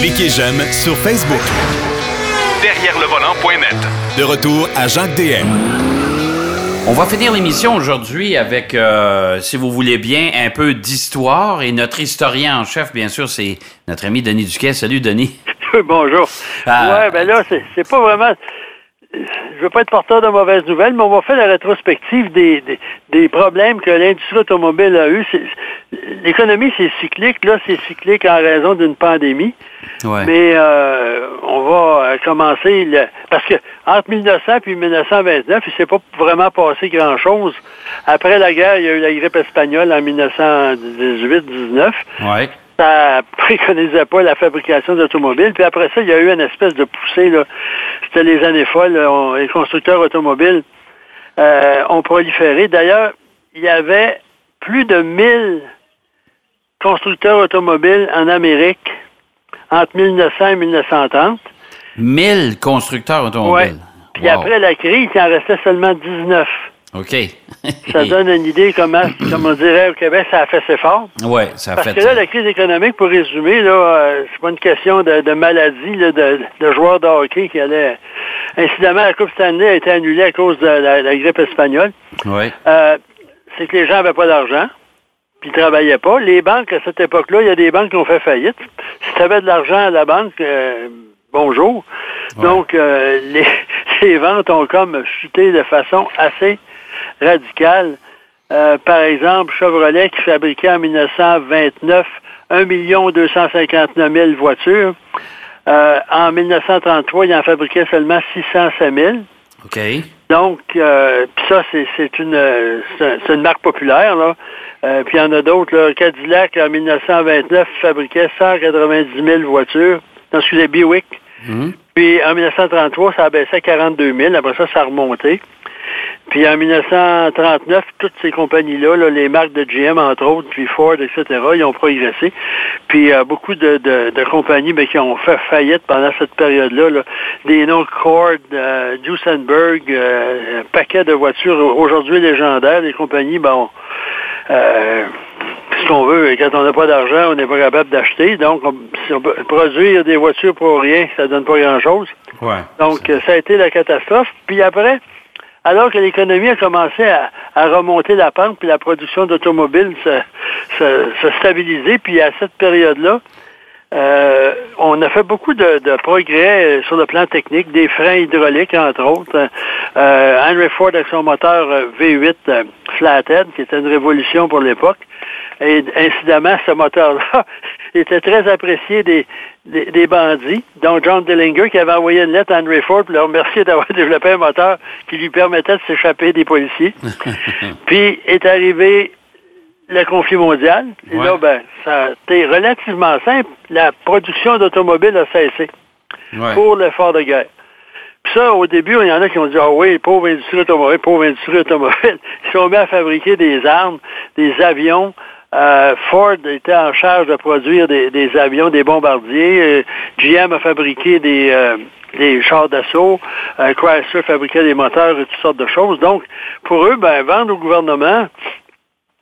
Cliquez j'aime sur Facebook. Derrière le volant.net. De retour à Jacques DM. On va finir l'émission aujourd'hui avec, euh, si vous voulez bien, un peu d'histoire. Et notre historien en chef, bien sûr, c'est notre ami Denis Duquet. Salut, Denis. Bonjour. Ah. ouais, ben là, c'est c'est pas vraiment. Je veux pas être porteur de mauvaises nouvelles, mais on va faire la rétrospective des, des, des problèmes que l'industrie automobile a eu. L'économie, c'est cyclique. Là, c'est cyclique en raison d'une pandémie. Ouais. Mais euh, on va euh, commencer le- parce que entre 1900 puis 1929, il s'est pas vraiment passé grand chose. Après la guerre, il y a eu la grippe espagnole en 1918-19. Ouais. Ça préconisait pas la fabrication d'automobiles. Puis après ça, il y a eu une espèce de poussée. là. C'était les années folles. On- les constructeurs automobiles euh, ont proliféré. D'ailleurs, il y avait plus de 1000 constructeurs automobiles en Amérique entre 1900 et 1930. 1000 constructeurs Ouais. automobiles. Puis Wow. après la crise, il en restait seulement 19. OK. Ça donne une idée comment, comme on dirait au Québec, ça a fait ses fort. ouais, ça a Parce fait. que là, la crise économique, pour résumer, là, euh, c'est pas une question de, de maladie, là, de, de joueurs de hockey qui allaient. Incidemment, la Coupe Stanley a été annulée à cause de la, la grippe espagnole. Ouais. Euh, c'est que les gens n'avaient pas d'argent, puis ils travaillaient pas. Les banques, à cette époque-là, il y a des banques qui ont fait faillite. Si tu avais de l'argent à la banque, euh, bonjour. Donc, euh, les, les ventes ont comme chuté de façon assez radicale. Euh, par exemple, Chevrolet qui fabriquait en 1929 1 259 000 voitures. Euh, en 1933, il en fabriquait seulement 605 000. OK. Donc, euh, ça, c'est, une une marque populaire, là. Euh, puis il y en a d'autres. Cadillac, en 1929, fabriquait 190 000 voitures. Non, excusez, Buick. Mhm. Puis en 1933, ça abaissait à 42 000. Après ça, ça a remonté. Puis en 1939, toutes ces compagnies-là, là, les marques de GM, entre autres, puis Ford, etc., ils ont progressé. Puis euh, beaucoup de, de, de compagnies mais qui ont fait faillite pendant cette période-là. là. Des noms Cord, euh, Duesenberg, euh, un paquet de voitures aujourd'hui légendaires. Les compagnies, bon, euh, ce qu'on veut, quand on n'a pas d'argent, on n'est pas capable d'acheter. Donc, on- si on peut produire des voitures pour rien, ça donne pas grand-chose. Ouais. Donc, euh, ça a été la catastrophe. Puis après, alors que l'économie a commencé à, remonter la pente, puis la production d'automobiles se, se, se puis à cette période-là, euh, on a fait beaucoup de, de progrès euh, sur le plan technique, des freins hydrauliques, entre autres. Euh, Henry Ford avec son moteur euh, V8 euh, flathead, qui était une révolution pour l'époque. Et incidemment, ce moteur-là était très apprécié des, des, des bandits, dont John Dillinger, qui avait envoyé une lettre à Henry Ford pour le remercier d'avoir développé un moteur qui lui permettait de s'échapper des policiers. Puis est arrivé le conflit mondial. Et Ouais. là, ben, ça a été relativement simple. La production d'automobiles a cessé Ouais. pour l'effort de guerre. Puis ça, au début, il y en a qui ont dit Ah oui, pauvre industrie automobile, pauvre industrie automobile. Ils sont mis à fabriquer des armes, des avions. Euh, Ford était en charge de produire des, avions, des bombardiers. Euh, GM a fabriqué des, euh, chars d'assaut. Chrysler fabriquait des moteurs et toutes sortes de choses. Donc, pour eux, ben, vendre au gouvernement,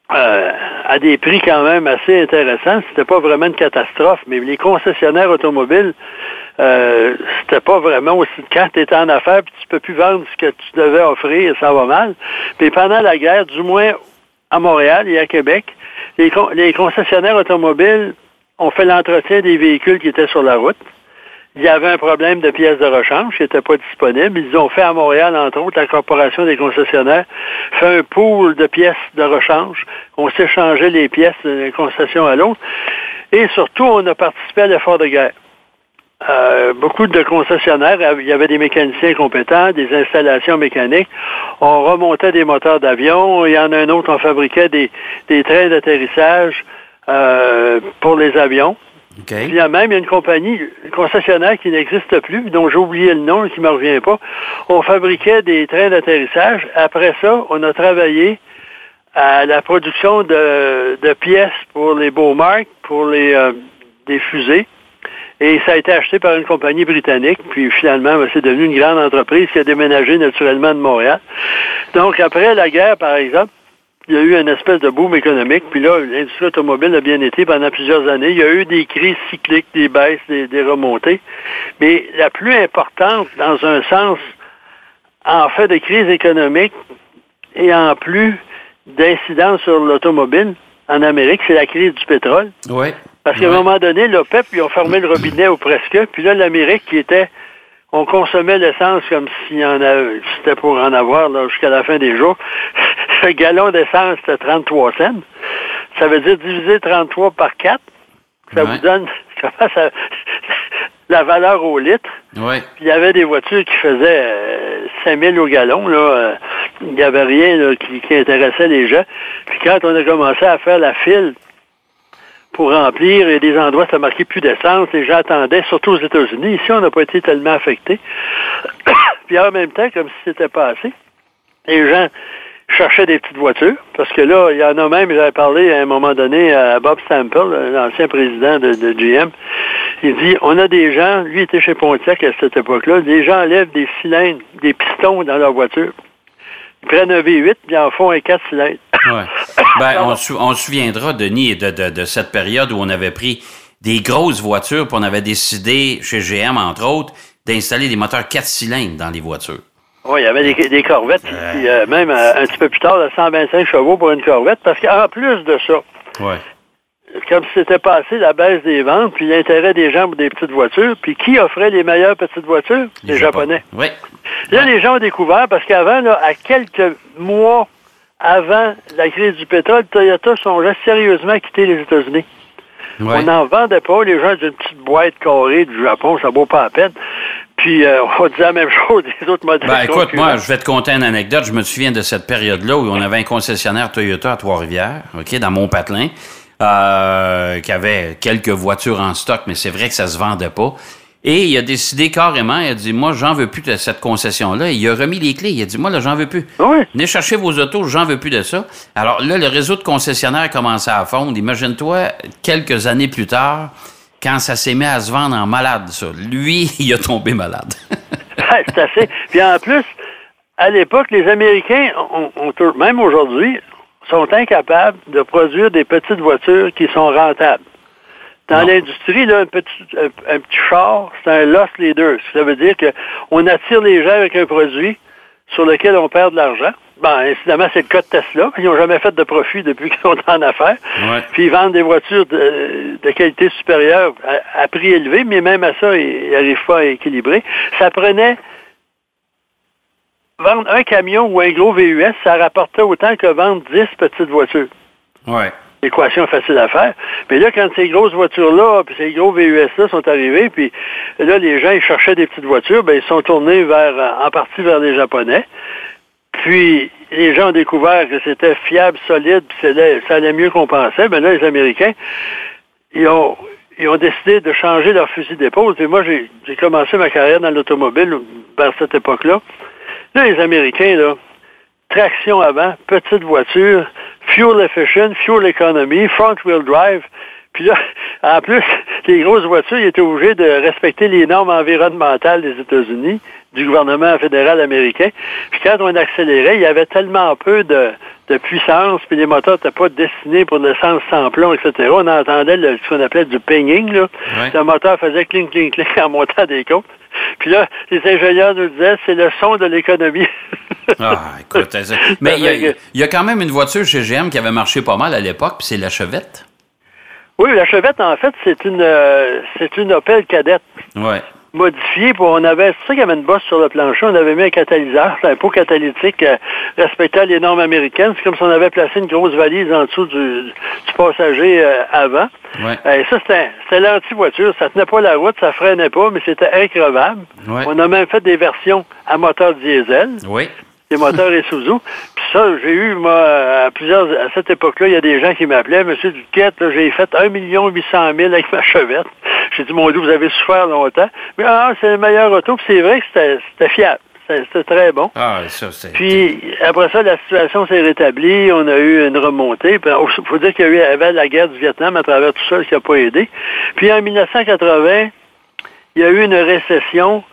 à des prix quand même assez intéressants. C'était pas vraiment une catastrophe, mais les concessionnaires automobiles, c'était pas vraiment aussi. Quand tu en affaires, tu peux plus vendre ce que tu devais offrir, ça va mal. Puis pendant la guerre, du moins à Montréal et à Québec, les, con- les concessionnaires automobiles ont fait l'entretien des véhicules qui étaient sur la route. Il y avait un problème de pièces de rechange qui n'étaient pas disponibles. Ils ont fait à Montréal, entre autres, la Corporation des concessionnaires, fait un pool de pièces de rechange. On s'échangeait les pièces d'une concession à l'autre. Et surtout, on a participé à l'effort de guerre. Euh, beaucoup de concessionnaires, il y avait des mécaniciens compétents, des installations mécaniques. On remontait des moteurs d'avion. Il y en a un autre, on fabriquait des, des trains d'atterrissage euh, pour les avions. Puis il y a même il y a une compagnie, une concessionnaire qui n'existe plus, dont j'ai oublié le nom et qui ne me revient pas. On fabriquait des trains d'atterrissage. Après ça, on a travaillé à la production de, de pièces pour les Beaumark, pour les euh, des fusées. Et ça a été acheté par une compagnie britannique. Puis finalement, ben, c'est devenu une grande entreprise qui a déménagé naturellement de Montréal. Donc après la guerre, par exemple, il y a eu une espèce de boom économique, puis là, l'industrie automobile a bien été pendant plusieurs années. Il y a eu des crises cycliques, des baisses, des, remontées. Mais la plus importante, dans un sens, en fait de crise économique et en plus d'incidence sur l'automobile en Amérique, c'est la crise du pétrole. Oui. Parce qu'à un Ouais. moment donné, l'OPEP, ils ont fermé le robinet ou presque. Puis là, l'Amérique qui était... On consommait l'essence comme s'il y en avait... C'était pour en avoir jusqu'à la fin des jours. Un gallon d'essence, c'était 33 cents. Ça veut dire diviser 33 par 4. Ça Ouais. vous donne ça, la valeur au litre. Oui. Puis il y avait des voitures qui faisaient euh, 5000 au gallon. Là, euh, il n'y avait rien là, qui, qui intéressait les gens. Puis quand on a commencé à faire la file pour remplir, et des endroits, ça marquait plus d'essence. Les gens attendaient, surtout aux États-Unis. Ici, on n'a pas été tellement affectés. Puis en même temps, comme si c'était pas assez, les gens cherchaient des petites voitures, parce que là, il y en a même, j'avais parlé à un moment donné à Bob Stample, l'ancien président de, de GM, il dit, on a des gens, lui était chez Pontiac à cette époque-là, des gens enlèvent des cylindres, des pistons dans leur voiture. Ils prennent un V8, puis en font un 4 cylindres. Ouais. Ben, on, sou- se souviendra, Denis, de, de, de cette période où on avait pris des grosses voitures, puis on avait décidé, chez GM, entre autres, d'installer des moteurs 4 cylindres dans les voitures. Oui, il y avait des, des corvettes, puis, euh, même euh, un petit peu plus tard, là, 125 chevaux pour une corvette, parce qu'en plus de ça, Ouais. comme si c'était passé la baisse des ventes, puis l'intérêt des gens pour des petites voitures, puis qui offrait les meilleures petites voitures? Les, Japonais. Oui. Là, les gens ont découvert, parce qu'avant, à quelques mois avant la crise du pétrole, Toyota songeait sérieusement à quitter les États-Unis. Ouais. On n'en vendait pas. Les gens d'une petite boîte carrée du Japon, ça vaut pas la peine. Puis, euh, on disait la même chose des autres modèles. Ben, écoute, concurrents. moi, je vais te conter une anecdote. Je me souviens de cette période-là où on avait un concessionnaire Toyota à Trois-Rivières, OK, dans Mont-Patelin, euh, qui avait quelques voitures en stock, mais c'est vrai que ça se vendait pas. Et il a décidé carrément, il a dit, moi, j'en veux plus de cette concession-là. Il a remis les clés. Il a dit, moi, là, j'en veux plus. Oui. Venez chercher vos autos, j'en veux plus de ça. Alors là, le réseau de concessionnaires commençait à fondre. Imagine-toi, quelques années plus tard, quand ça s'est mis à se vendre en malade, ça. Lui, il a tombé malade. Ouais, c'est assez. Puis en plus, à l'époque, les Américains, ont, même aujourd'hui, sont incapables de produire des petites voitures qui sont rentables. Dans l'industrie, là, un petit, un, un petit char, c'est un loss leader. Ça veut dire qu'on attire les gens avec un produit sur lequel on perd de l'argent. Bon, incidemment, c'est le cas de Tesla. Ils n'ont jamais fait de profit depuis qu'ils sont en affaires. Ouais. Puis ils vendent des voitures de, de qualité supérieure à, à prix élevé, mais même à ça, ils n'arrivent pas à équilibrer. Ça prenait vendre un camion ou un gros VUS, ça rapportait autant que vendre 10 petites voitures. Ouais. Équation facile à faire. Mais là, quand ces grosses voitures-là, puis ces gros VUS-là sont arrivés, puis là, les gens, ils cherchaient des petites voitures, ben ils sont tournés vers, en partie vers les Japonais. Puis, les gens ont découvert que c'était fiable, solide, puis ça allait mieux qu'on pensait. Ben là, les Américains, ils ont, ils ont décidé de changer leur fusil d'épaule. Puis moi, j'ai j'ai commencé ma carrière dans l'automobile vers cette époque-là. Là, les Américains, là, traction avant, petite voiture, fuel efficient, fuel economy, front wheel drive. Puis là, en plus, les grosses voitures, ils étaient obligés de respecter les normes environnementales des États-Unis, du gouvernement fédéral américain. Puis quand on accélérait, il y avait tellement peu de, de puissance, puis les moteurs n'étaient pas destinés pour l'essence sans plomb, etc. On entendait le- ce qu'on appelait du pinging, là. Ouais. Le moteur faisait cling, cling, cling en montant des côtes. Puis là, les ingénieurs nous disaient, c'est le son de l'économie. Ah, écoute, mais il y, a, il y a quand même une voiture chez GM qui avait marché pas mal à l'époque, puis c'est la Chevette. Oui, la Chevette, en fait, c'est une euh, c'est une Opel cadette Ouais. Modifiée. Pour, on avait, c'est ça qu'il y avait une bosse sur le plancher. On avait mis un catalyseur, un pot catalytique euh, respectant les normes américaines. C'est comme si on avait placé une grosse valise en dessous du, du passager euh, avant. Ouais. Euh, ça, c'était c'était l'anti-voiture. Ça tenait pas la route, ça freinait pas, mais c'était increvable. Ouais. On a même fait des versions à moteur diesel. Oui. des moteurs Isuzu. Puis ça, j'ai eu, moi, à plusieurs, à cette époque-là, il y a des gens qui m'appelaient, Monsieur Duquette, j'ai fait 1 800 000 avec ma chevette. J'ai dit, mon Dieu, vous avez souffert longtemps. Mais ah, c'est le meilleur auto, puis c'est vrai que c'était fiable. C'était très bon. Ah, ça, c'est. Puis après ça, la situation s'est rétablie. On a eu une remontée. Il faut dire qu'il y a eu la guerre du Vietnam à travers tout ça, ce qui n'a pas aidé. Puis en 1980, il y a eu une récession.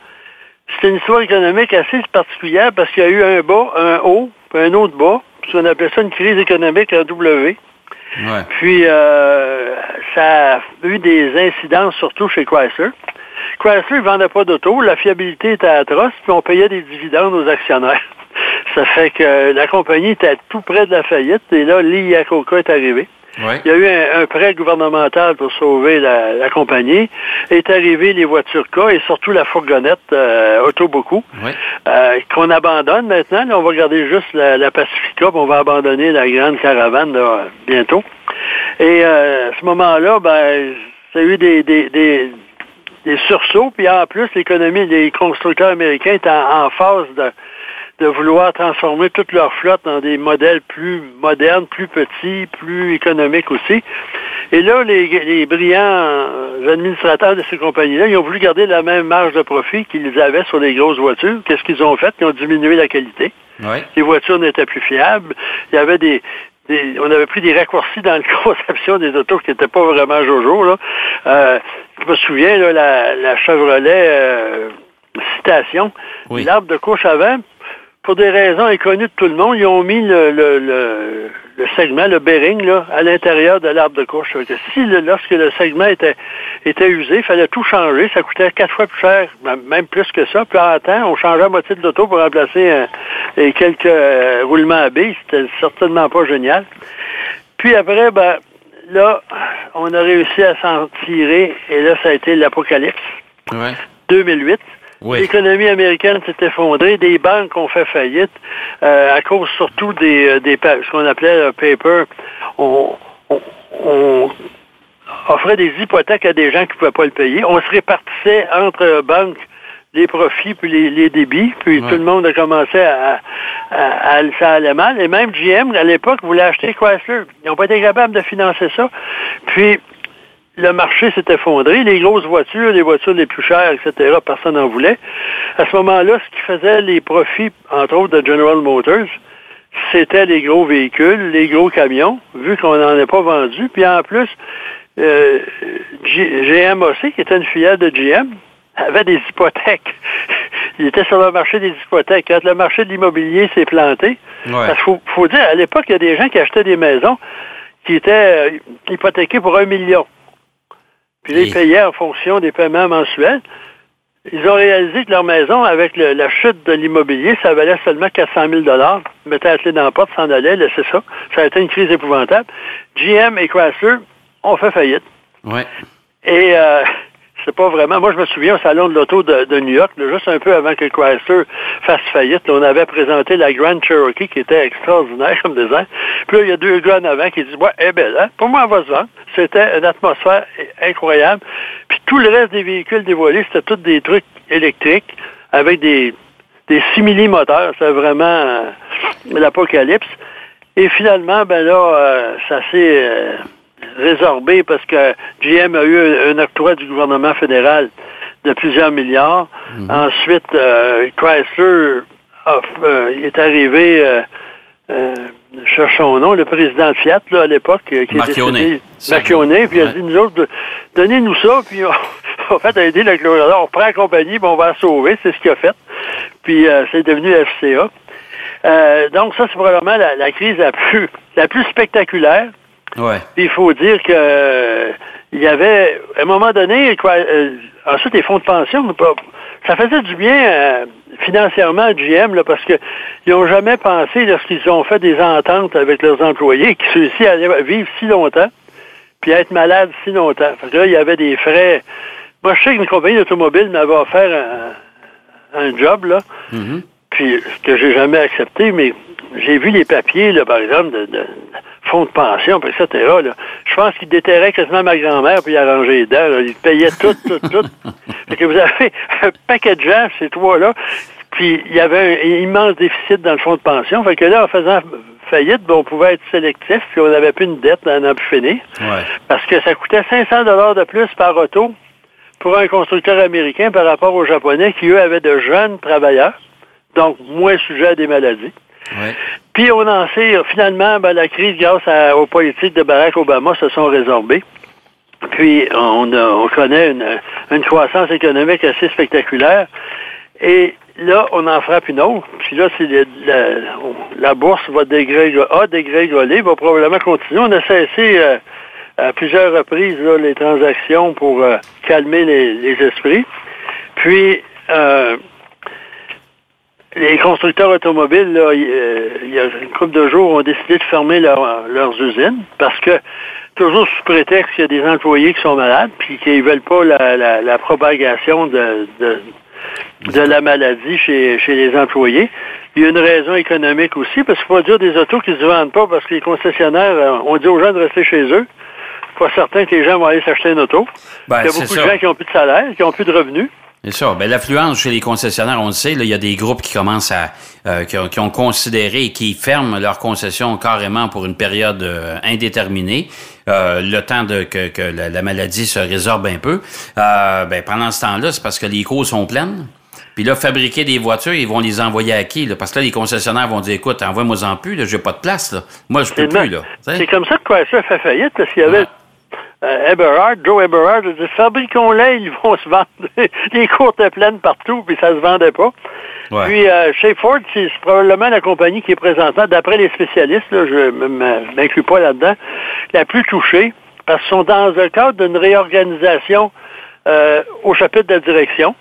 C'était une histoire économique assez particulière parce qu'il y a eu un bas, un haut, puis un autre bas. On appelait ça une crise économique en W. Puis, euh, ça a eu des incidences surtout chez Chrysler. Chrysler ne vendait pas d'auto, la fiabilité était atroce, puis on payait des dividendes aux actionnaires. Ça fait que la compagnie était tout près de la faillite, et là, Lee Iacocca est arrivé. Il y a eu un, un prêt gouvernemental pour sauver la, la compagnie. Est arrivé les voitures K et surtout la fourgonnette euh, Auto beaucoup, euh, qu'on abandonne maintenant. Là, on va garder juste la, la Pacifica, puis on va abandonner la grande caravane là, bientôt. Et euh, à ce moment-là, ben, ça a eu des, des, des, des sursauts, puis en plus, l'économie des constructeurs américains est en, en phase de de vouloir transformer toute leur flotte dans des modèles plus modernes, plus petits, plus économiques aussi. Et là, les, les brillants euh, administrateurs de ces compagnies-là, ils ont voulu garder la même marge de profit qu'ils avaient sur les grosses voitures. Qu'est-ce qu'ils ont fait? Ils ont diminué la qualité. Ouais. Les voitures n'étaient plus fiables. Il y avait des, des- on avait pris des raccourcis dans la conception des autos qui n'étaient pas vraiment jojo. Là. Euh, je me souviens, là, la, la Chevrolet euh, Citation, Oui. l'arbre de couche avant, pour des raisons inconnues de tout le monde, ils ont mis le, le, le, le segment, le bearing, là, à l'intérieur de l'arbre de que si, le- lorsque le segment était, était usé, il fallait tout changer. Ça coûtait quatre fois plus cher, même plus que ça. Puis en temps, on changeait la moitié de l'auto pour remplacer un- et quelques euh, roulements à billes. C'était certainement pas génial. Puis après, ben, là, on a réussi à s'en tirer. Et là, ça a été l'apocalypse. Ouais. 2008. Oui. L'économie américaine s'est effondrée, des banques ont fait faillite euh, à cause surtout des, euh, des ce qu'on appelait euh, paper. On, on, on offrait des hypothèques à des gens qui ne pouvaient pas le payer. On se répartissait entre banques les profits puis les, les débits, puis Ouais. tout le monde a commencé à, à, à- ça allait mal. Et même GM, à l'époque, voulait acheter Chrysler. Ils n'ont pas été capables de financer ça. Puis le marché s'est effondré, les grosses voitures, les voitures les plus chères, etc., personne n'en voulait. À ce moment-là, ce qui faisait les profits, entre autres, de General Motors, c'était les gros véhicules, les gros camions, vu qu'on n'en a pas vendu. Puis en plus, euh, GM aussi, qui était une filiale de GM, avait des hypothèques. Il était sur le marché des hypothèques. Quand le marché de l'immobilier s'est planté, Ouais. parce qu'il faut, faut dire, à l'époque, il y a des gens qui achetaient des maisons qui étaient euh, hypothéquées pour un million. Puis ils payaient en fonction des paiements mensuels. Ils ont réalisé que leur maison, avec le- la chute de l'immobilier, ça valait seulement 400 000 Ils mettaient la clé dans la porte, s'en allaient, laissaient ça. Ça a été une crise épouvantable. GM et Chrysler ont fait faillite. Ouais. Et euh, c'est pas vraiment. Moi, je me souviens au salon de l'auto de, New York, juste un peu avant que Chrysler fasse faillite, on avait présenté la Grand Cherokee qui était extraordinaire comme design. Puis là, il y a deux gars en avant qui disent Ouais, eh ben là, pour moi, elle va se vendre. C'était une atmosphère incroyable. Puis tout le reste des véhicules dévoilés, c'était tous des trucs électriques avec des, des simili-moteurs. C'était vraiment euh, l'apocalypse. Et finalement, ben là, euh, ça s'est euh, résorbé parce que GM a eu un, octroi du gouvernement fédéral de plusieurs milliards. Ensuite, euh, Chrysler a- euh, est arrivé, euh, euh, je cherche son nom, le président de Fiat là, à l'époque, qui est décédé, Ça, Marchionne, puis il a dit, nous autres, donnez-nous ça, puis on, en fait, a aidé le on prend la compagnie, puis on va la sauver, c'est ce qu'il a fait. Puis c'est devenu FCA. Donc ça, c'est probablement la, la crise la plus, la plus spectaculaire. Ouais. Puis il faut dire que euh, il y avait, à un moment donné, quoi, euh, ensuite les fonds de pension, ça faisait du bien euh, financièrement à GM, là, parce que ils n'ont jamais pensé, lorsqu'ils ont fait des ententes avec leurs employés, que ceux-ci allaient vivre si longtemps, puis être malades si longtemps. Fait que là, il y avait des frais. Moi, je sais qu'une compagnie d'automobile m'avait offert un, un job, là, Mhm. puis que j'ai jamais accepté, mais j'ai vu les papiers, là, par exemple, de, de fonds de pension, puis etc. Là. Je pense qu'il déterrait quasiment ma grand-mère puis il arrangeait les dents. Là. Il payait tout, tout, tout. fait que vous avez un paquet de gens, ces trois-là, puis il y avait un immense déficit dans le fonds de pension. Fait que là, en faisant faillite, ben, on pouvait être sélectif, puis on n'avait plus une dette à n'en plus finir. Ouais. Parce que ça coûtait 500 dollars de plus par auto pour un constructeur américain par rapport aux Japonais qui, eux, avaient de jeunes travailleurs, donc moins sujets à des maladies. Puis on en sait, euh, finalement, ben, la crise, grâce aux politiques de Barack Obama, se sont résorbées. Puis on, connaît une, croissance économique assez spectaculaire. Et là, on en frappe une autre. Puis là, la, la bourse va dégrégoler, a dégrégolé, va probablement continuer. On a cessé euh, à plusieurs reprises les transactions pour euh, calmer les, les esprits. Puis, euh, les constructeurs automobiles, là, il euh, il y a une couple de jours, ont décidé de fermer leur- leurs usines parce que, toujours sous prétexte qu'il y a des employés qui sont malades puis qu'ils veulent pas la, la- la propagation de, de, de la maladie chez, chez les employés. Il y a une raison économique aussi, parce qu'il faut dire des autos qui ne se vendent pas parce que les concessionnaires euh, ont dit aux gens de rester chez eux. Pas certain que les gens vont aller s'acheter une auto. Ben, il y a beaucoup ça. de gens qui n'ont plus de salaire, qui n'ont plus de revenus. C'est ça. Ben, l'affluence chez les concessionnaires, on le sait, là, il y a des groupes qui commencent à, euh, qui, ont, qui ont considéré et qui ferment leurs concessions carrément pour une période euh, indéterminée, euh, le temps de que, que la, la maladie se résorbe un peu. Euh, ben, pendant ce temps-là, c'est parce que les cours sont pleines. Puis là, fabriquer des voitures, ils vont les envoyer à qui? Là? Parce que là, les concessionnaires vont dire, écoute, envoie-moi en plus, j'ai pas de place. Là. Moi, je peux plus. Là. C'est comme ça que Chrysler fait faillite, parce qu'il y avait euh, Eberhard, Joe Eberhard, a dit fabriquons-les, ils vont se vendre. les courtes pleines partout, puis ça se vendait pas. Ouais. Puis euh, chez Ford, c'est c'est probablement la compagnie qui est présentement, d'après les spécialistes, là, je ne m'inclus pas là-dedans, la plus touchée, parce qu'ils sont dans le cadre d'une réorganisation euh, au chapitre de la direction.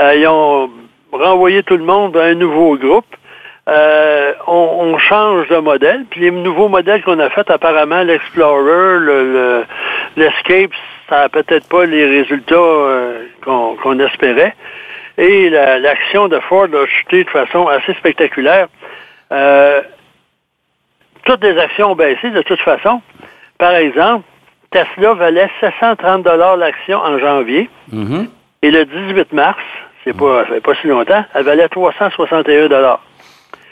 Euh, ils ont renvoyé tout le monde à un nouveau groupe. Euh, on, on change de modèle. Puis les nouveaux modèles qu'on a faits, apparemment, l'Explorer, le, le- l'Escape, ça n'a peut-être pas les résultats euh, qu'on, espérait. Et la- l'action de Ford a chuté de façon assez spectaculaire. Euh, toutes les actions ont baissé de toute façon. Par exemple, Tesla valait 730 l'action en janvier. Mhm. Et le 18 mars, c'est pas, fait pas si longtemps, elle valait 361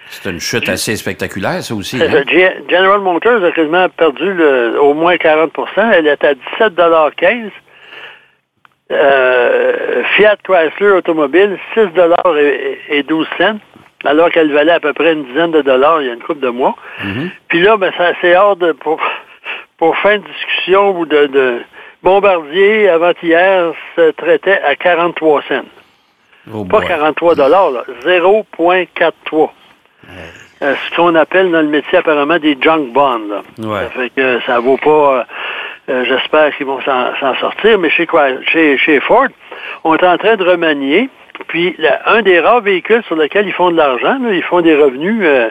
C'est une chute assez spectaculaire, ça aussi. Hein? G- General Motors a quasiment perdu le- au moins 40% Elle est à 17,15 euh, Fiat Chrysler Automobile, 6 et, et 12 cents, alors qu'elle valait à peu près une dizaine de dollars il y a une couple de mois. Mhm. Puis là, ben, c'est hors de... Pour, pour fin de discussion ou de, de Bombardier, avant-hier, se traitait à 43 cents. Oh Pas boy. 43 dollars, là, 0,43. Euh, ce qu'on appelle dans le métier apparemment des junk bonds. Là. Ouais. Ça fait que ça vaut pas. euh, euh, J'espère qu'ils vont s'en sortir. Mais chez, chez, chez Ford, on est en train de remanier. Puis un des rares véhicules sur lesquels ils font de l'argent, ils font des revenus euh,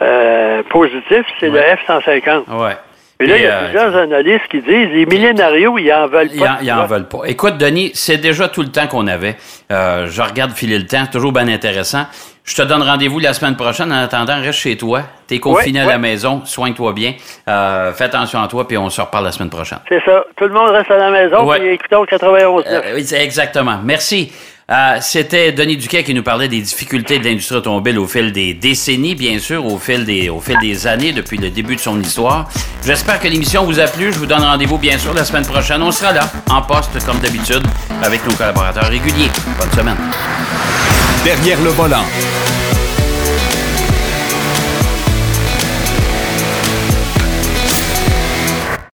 euh, positifs, c'est Ouais. le F-150. Ouais. Et là, il y a euh, plusieurs analystes qui disent les millénarios, ils en veulent pas. ils en veulent pas. Écoute, Denis, c'est déjà tout le temps qu'on avait. Je regarde filer le temps, c'est toujours bien intéressant. Je te donne rendez-vous la semaine prochaine. En attendant, reste chez toi. T'es confiné à la maison. Soigne-toi bien. Euh, fais attention à toi, puis on se reparle la semaine prochaine. C'est ça. Tout le monde reste à la maison, Ouais. puis écoutons 91 Euh, oui, c'est exactement. Merci. Euh, C'était Denis Duquet qui nous parlait des difficultés de l'industrie automobile au fil des décennies, bien sûr, au fil des, au fil des années, depuis le début de son histoire. J'espère que l'émission vous a plu. Je vous donne rendez-vous, bien sûr, la semaine prochaine. On sera là, en poste, comme d'habitude, avec nos collaborateurs réguliers. Bonne semaine. Derrière le volant.